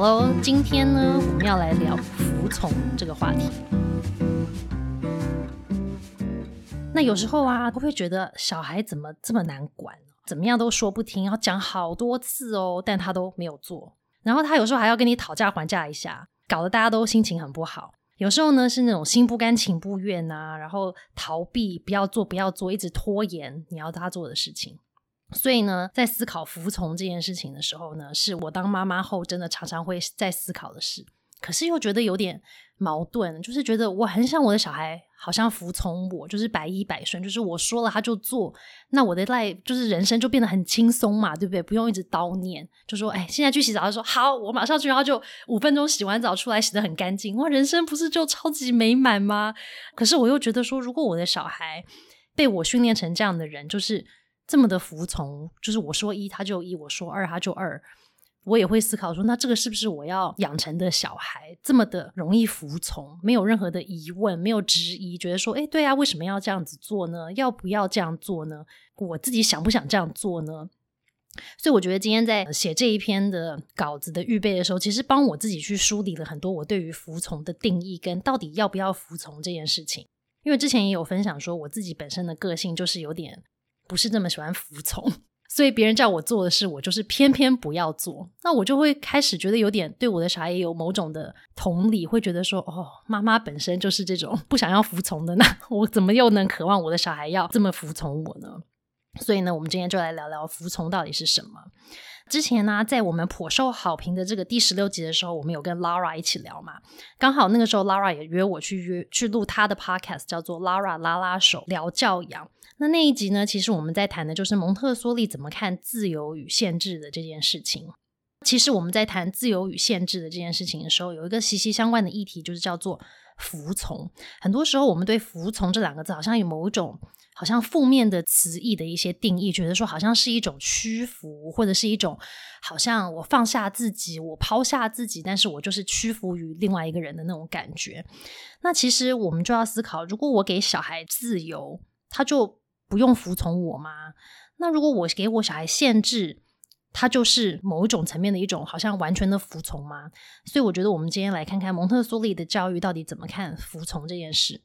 好喽，今天呢，我们要来聊服从这个话题。那有时候啊，会不会觉得小孩怎么这么难管？怎么样都说不听，要讲好多次哦，但他都没有做。然后他有时候还要跟你讨价还价一下，搞得大家都心情很不好。有时候呢是那种心不甘情不愿呐，然后逃避，不要做，不要做，一直拖延你要他做的事情。所以呢，在思考服从这件事情的时候呢，是我当妈妈后真的常常会在思考的事。可是又觉得有点矛盾，就是觉得我很想我的小孩好像服从我，就是百依百顺，就是我说了他就做，那我的赖就是人生就变得很轻松嘛，对不对？不用一直叨念，就说哎，现在去洗澡，他说好，我马上去，然后就五分钟洗完澡出来，洗得很干净，哇，人生不是就超级美满吗？可是我又觉得说，如果我的小孩被我训练成这样的人，就是这么的服从，就是我说一他就一，我说二他就二。我也会思考说，那这个是不是我要养成的小孩这么的容易服从，没有任何的疑问，没有质疑，觉得说，哎，对啊，为什么要这样子做呢？要不要这样做呢？我自己想不想这样做呢？所以我觉得今天在写这一篇的稿子的预备的时候，其实帮我自己去梳理了很多我对于服从的定义，跟到底要不要服从这件事情。因为之前也有分享说，我自己本身的个性就是有点不是那么喜欢服从。所以别人叫我做的事，我就是偏偏不要做。那我就会开始觉得有点对我的小孩也有某种的同理，会觉得说：哦，妈妈本身就是这种不想要服从的，那我怎么又能渴望我的小孩要这么服从我呢？所以呢，我们今天就来聊聊服从到底是什么。之前呢，在我们颇受好评的这个第十六集的时候，我们有跟 Laura 一起聊嘛。刚好那个时候，Laura 也约我去约去录他的 Podcast，叫做 “Laura 拉拉手聊教养。那那一集呢？其实我们在谈的就是蒙特梭利怎么看自由与限制的这件事情。其实我们在谈自由与限制的这件事情的时候，有一个息息相关的议题，就是叫做服从。很多时候，我们对“服从”这两个字，好像有某种好像负面的词义的一些定义，觉得说好像是一种屈服，或者是一种好像我放下自己，我抛下自己，但是我就是屈服于另外一个人的那种感觉。那其实我们就要思考，如果我给小孩自由，他就不用服从我吗？那如果我给我小孩限制，他就是某一种层面的一种好像完全的服从吗？所以我觉得我们今天来看看蒙特梭利的教育到底怎么看服从这件事。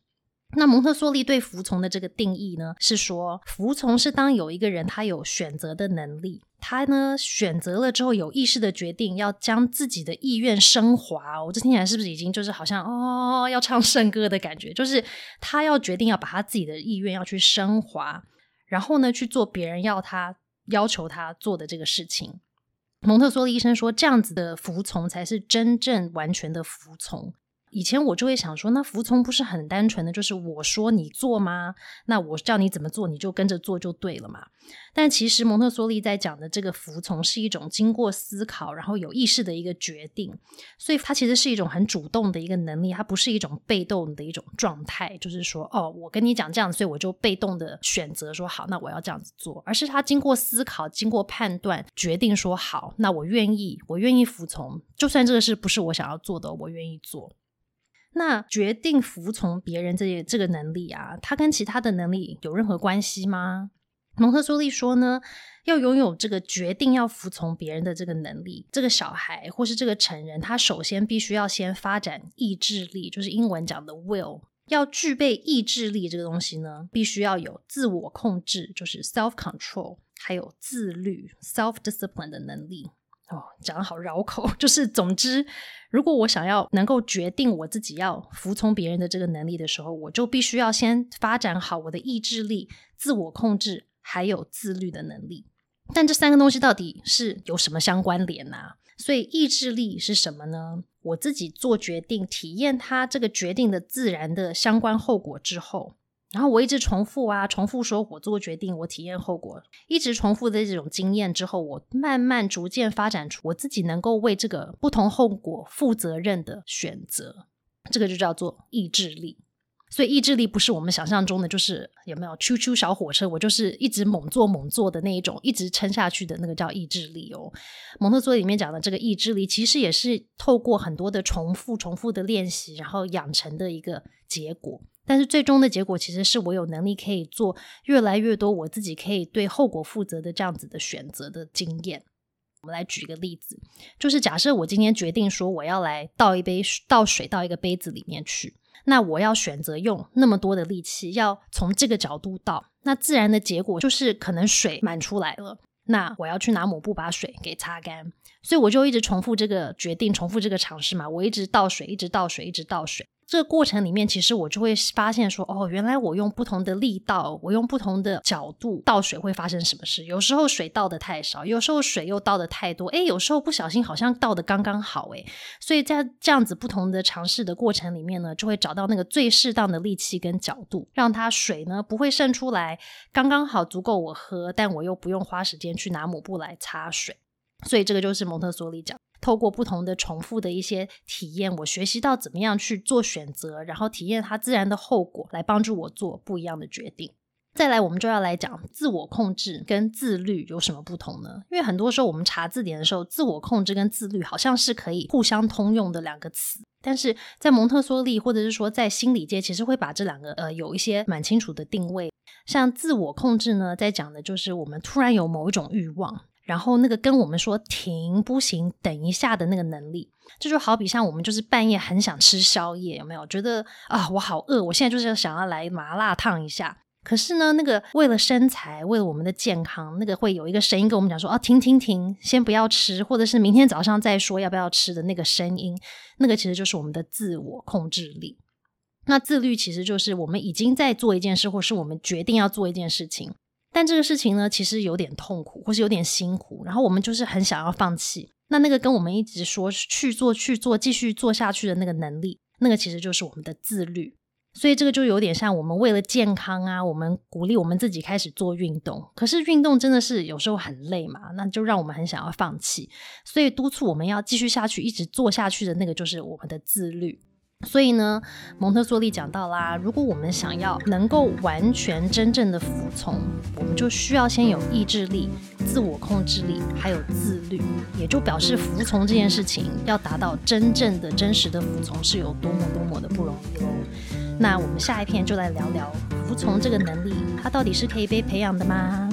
那蒙特梭利对服从的这个定义呢，是说服从是当有一个人他有选择的能力，他呢选择了之后有意识的决定要将自己的意愿升华。我这听起来是不是已经就是好像哦要唱圣歌的感觉？就是他要决定要把他自己的意愿要去升华，然后呢去做别人要他要求他做的这个事情。蒙特梭利医生说，这样子的服从才是真正完全的服从。以前我就会想说，那服从不是很单纯的，就是我说你做吗？那我叫你怎么做，你就跟着做就对了嘛。但其实蒙特梭利在讲的这个服从是一种经过思考，然后有意识的一个决定，所以它其实是一种很主动的一个能力，它不是一种被动的一种状态。就是说，哦，我跟你讲这样，所以我就被动的选择说好，那我要这样子做，而是他经过思考、经过判断，决定说好，那我愿意，我愿意服从，就算这个事不是我想要做的，我愿意做。那决定服从别人这这个能力啊，它跟其他的能力有任何关系吗？蒙特梭利说呢，要拥有这个决定要服从别人的这个能力，这个小孩或是这个成人，他首先必须要先发展意志力，就是英文讲的 will，要具备意志力这个东西呢，必须要有自我控制，就是 self control，还有自律 self discipline 的能力。哦，讲的好绕口，就是总之，如果我想要能够决定我自己要服从别人的这个能力的时候，我就必须要先发展好我的意志力、自我控制还有自律的能力。但这三个东西到底是有什么相关联呢？所以意志力是什么呢？我自己做决定，体验它这个决定的自然的相关后果之后。然后我一直重复啊，重复说，我做决定，我体验后果，一直重复的这种经验之后，我慢慢逐渐发展出我自己能够为这个不同后果负责任的选择，这个就叫做意志力。所以意志力不是我们想象中的，就是有没有啾啾小火车，我就是一直猛做猛做的那一种，一直撑下去的那个叫意志力哦。蒙特梭利里面讲的这个意志力，其实也是透过很多的重复、重复的练习，然后养成的一个结果。但是最终的结果，其实是我有能力可以做越来越多我自己可以对后果负责的这样子的选择的经验。我们来举一个例子，就是假设我今天决定说我要来倒一杯倒水到一个杯子里面去，那我要选择用那么多的力气，要从这个角度倒，那自然的结果就是可能水满出来了。那我要去拿抹布把水给擦干，所以我就一直重复这个决定，重复这个尝试嘛。我一直倒水，一直倒水，一直倒水。这个过程里面，其实我就会发现说，哦，原来我用不同的力道，我用不同的角度倒水会发生什么事。有时候水倒的太少，有时候水又倒的太多，诶，有时候不小心好像倒的刚刚好，诶。所以在这样子不同的尝试的过程里面呢，就会找到那个最适当的力气跟角度，让它水呢不会渗出来，刚刚好足够我喝，但我又不用花时间去拿抹布来擦水。所以这个就是蒙特梭利讲。透过不同的重复的一些体验，我学习到怎么样去做选择，然后体验它自然的后果，来帮助我做不一样的决定。再来，我们就要来讲自我控制跟自律有什么不同呢？因为很多时候我们查字典的时候，自我控制跟自律好像是可以互相通用的两个词，但是在蒙特梭利或者是说在心理界，其实会把这两个呃有一些蛮清楚的定位。像自我控制呢，在讲的就是我们突然有某一种欲望。然后那个跟我们说停不行，等一下的那个能力，这就好比像我们就是半夜很想吃宵夜，有没有？觉得啊，我好饿，我现在就是想要来麻辣烫一下。可是呢，那个为了身材，为了我们的健康，那个会有一个声音跟我们讲说：“啊，停停停，先不要吃，或者是明天早上再说要不要吃的那个声音。”那个其实就是我们的自我控制力。那自律其实就是我们已经在做一件事，或是我们决定要做一件事情。但这个事情呢，其实有点痛苦，或是有点辛苦，然后我们就是很想要放弃。那那个跟我们一直说去做、去做、继续做下去的那个能力，那个其实就是我们的自律。所以这个就有点像我们为了健康啊，我们鼓励我们自己开始做运动。可是运动真的是有时候很累嘛，那就让我们很想要放弃。所以督促我们要继续下去、一直做下去的那个，就是我们的自律。所以呢，蒙特梭利讲到啦，如果我们想要能够完全真正的服从，我们就需要先有意志力、自我控制力，还有自律。也就表示服从这件事情，要达到真正的真实的服从，是有多么多么的不容易喽。那我们下一篇就来聊聊服从这个能力，它到底是可以被培养的吗？